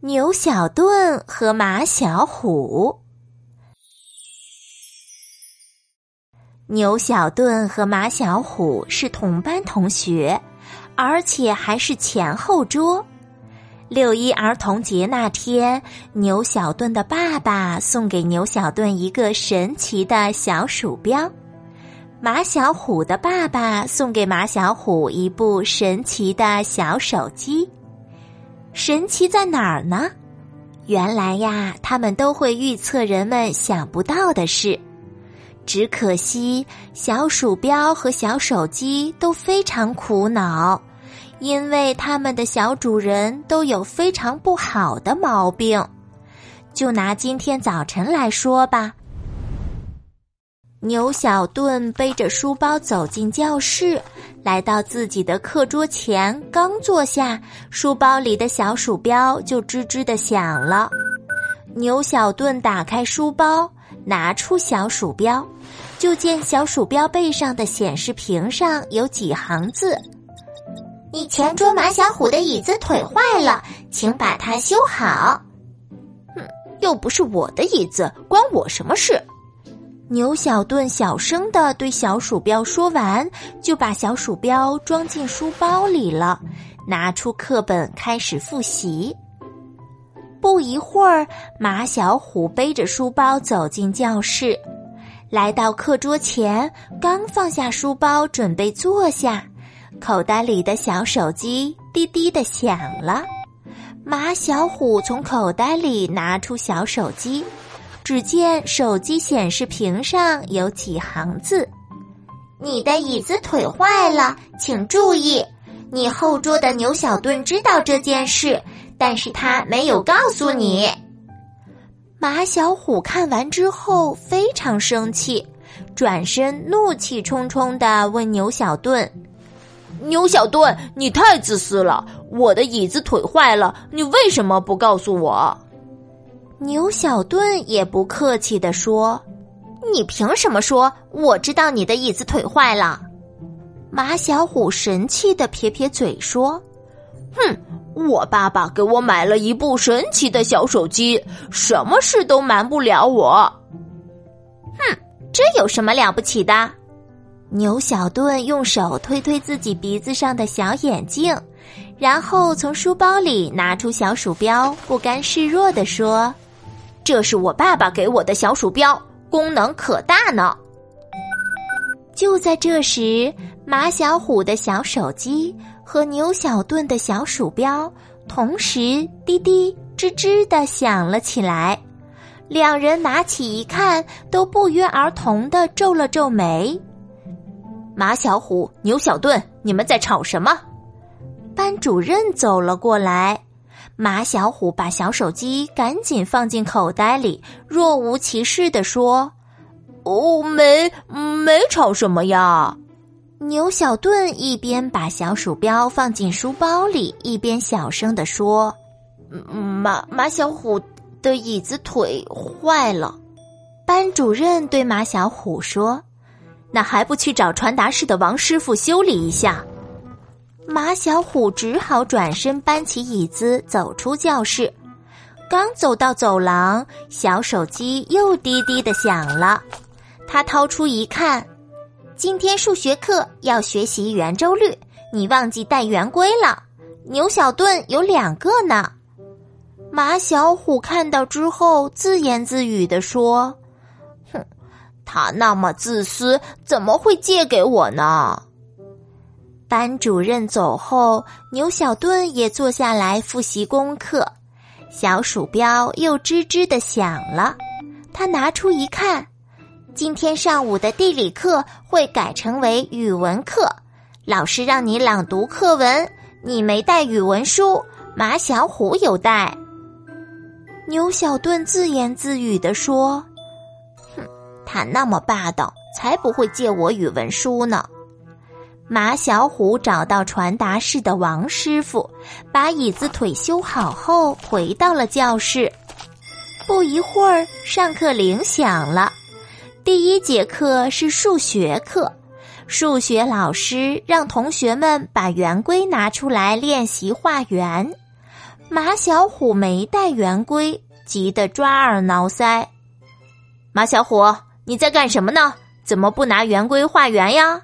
牛小盾和马小虎。牛小盾和马小虎是同班同学，而且还是前后桌。六一儿童节那天，牛小盾的爸爸送给牛小盾一个神奇的小鼠标，马小虎的爸爸送给马小虎一部神奇的小手机。神奇在哪儿呢？原来呀，他们都会预测人们想不到的事。只可惜，小鼠标和小手机都非常苦恼，因为他们的小主人都有非常不好的毛病。就拿今天早晨来说吧，牛小盾背着书包走进教室。来到自己的课桌前，刚坐下，书包里的小鼠标就吱吱的响了。牛小盾打开书包，拿出小鼠标，就见小鼠标背上的显示屏上有几行字：“你前桌马小虎的椅子腿坏了，请把它修好。”哼，又不是我的椅子，关我什么事？牛小盾小声的对小鼠标说完，就把小鼠标装进书包里了，拿出课本开始复习。不一会儿，马小虎背着书包走进教室，来到课桌前，刚放下书包准备坐下，口袋里的小手机滴滴的响了。马小虎从口袋里拿出小手机。只见手机显示屏上有几行字：“你的椅子腿坏了，请注意。你后桌的牛小盾知道这件事，但是他没有告诉你。”马小虎看完之后非常生气，转身怒气冲冲的问牛小盾：“牛小盾，你太自私了！我的椅子腿坏了，你为什么不告诉我？”牛小盾也不客气地说：“你凭什么说我知道你的椅子腿坏了？”马小虎神气的撇撇嘴说：“哼，我爸爸给我买了一部神奇的小手机，什么事都瞒不了我。”哼，这有什么了不起的？牛小盾用手推推自己鼻子上的小眼镜，然后从书包里拿出小鼠标，不甘示弱地说。这是我爸爸给我的小鼠标，功能可大呢。就在这时，马小虎的小手机和牛小盾的小鼠标同时滴滴吱吱的响了起来。两人拿起一看，都不约而同的皱了皱眉。马小虎、牛小盾，你们在吵什么？班主任走了过来。马小虎把小手机赶紧放进口袋里，若无其事地说：“哦，没，没吵什么呀。”牛小盾一边把小鼠标放进书包里，一边小声地说：“马马小虎的椅子腿坏了。”班主任对马小虎说：“那还不去找传达室的王师傅修理一下？”马小虎只好转身搬起椅子走出教室，刚走到走廊，小手机又滴滴的响了。他掏出一看，今天数学课要学习圆周率，你忘记带圆规了。牛小盾有两个呢。马小虎看到之后自言自语的说：“哼，他那么自私，怎么会借给我呢？”班主任走后，牛小盾也坐下来复习功课。小鼠标又吱吱的响了，他拿出一看，今天上午的地理课会改成为语文课，老师让你朗读课文，你没带语文书，马小虎有带。牛小盾自言自语的说：“哼，他那么霸道，才不会借我语文书呢。”马小虎找到传达室的王师傅，把椅子腿修好后，回到了教室。不一会儿，上课铃响了。第一节课是数学课，数学老师让同学们把圆规拿出来练习画圆。马小虎没带圆规，急得抓耳挠腮。马小虎，你在干什么呢？怎么不拿圆规画圆呀？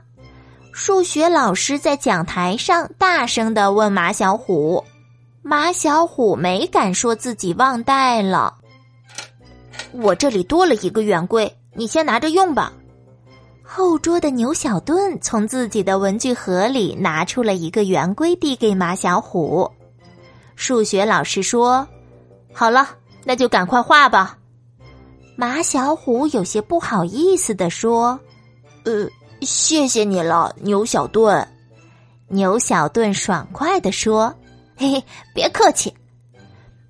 数学老师在讲台上大声的问马小虎。马小虎没敢说自己忘带了。我这里多了一个圆规，你先拿着用吧。后桌的牛小盾从自己的文具盒里拿出了一个圆规，递给马小虎。数学老师说：“好了，那就赶快画吧。”马小虎有些不好意思的说：“呃，谢谢你了，牛小盾。”牛小盾爽快的说：“ 嘿嘿，别客气。”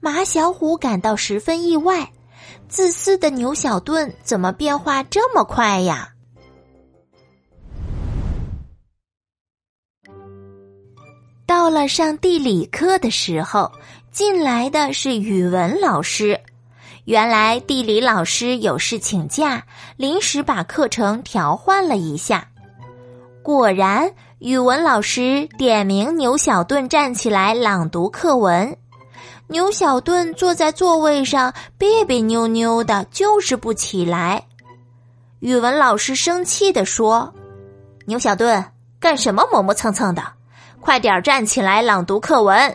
马小虎感到十分意外，自私的牛小盾怎么变化这么快呀？到了上地理课的时候，进来的是语文老师。原来地理老师有事请假，临时把课程调换了一下。果然，语文老师点名牛小盾站起来朗读课文。牛小盾坐在座位上别别扭扭的，就是不起来。语文老师生气地说：“牛小盾，干什么磨磨蹭蹭的？快点站起来朗读课文。”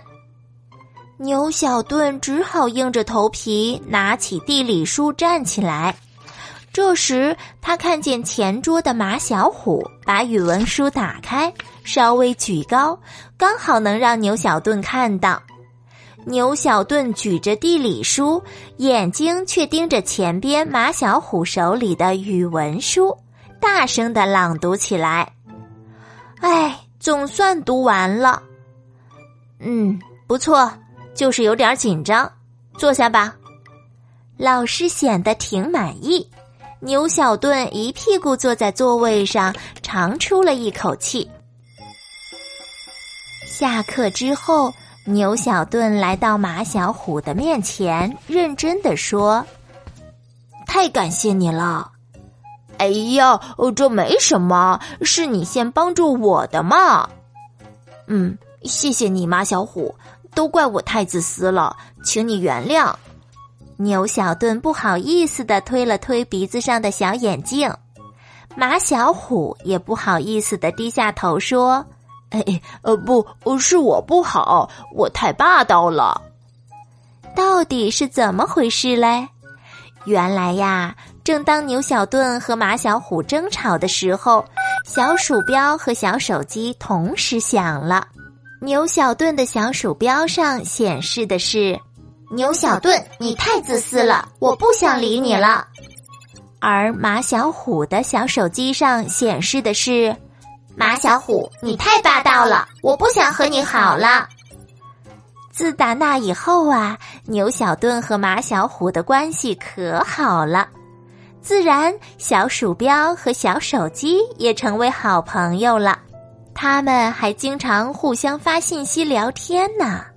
牛小盾只好硬着头皮拿起地理书站起来。这时，他看见前桌的马小虎把语文书打开，稍微举高，刚好能让牛小盾看到。牛小盾举着地理书，眼睛却盯着前边马小虎手里的语文书，大声的朗读起来。哎，总算读完了。嗯，不错。就是有点紧张，坐下吧。老师显得挺满意。牛小盾一屁股坐在座位上，长出了一口气。下课之后，牛小盾来到马小虎的面前，认真的说：“太感谢你了。”“哎呀，这没什么，是你先帮助我的嘛。”“嗯，谢谢你，马小虎。”都怪我太自私了，请你原谅。牛小盾不好意思的推了推鼻子上的小眼镜，马小虎也不好意思的低下头说：“哎，呃，不，是我不好，我太霸道了。”到底是怎么回事嘞？原来呀，正当牛小盾和马小虎争吵的时候，小鼠标和小手机同时响了。牛小盾的小鼠标上显示的是：“牛小盾，你太自私了，我不想理你了。”而马小虎的小手机上显示的是：“马小虎，你太霸道了，我不想和你好了。”自打那以后啊，牛小盾和马小虎的关系可好了，自然小鼠标和小手机也成为好朋友了。他们还经常互相发信息聊天呢。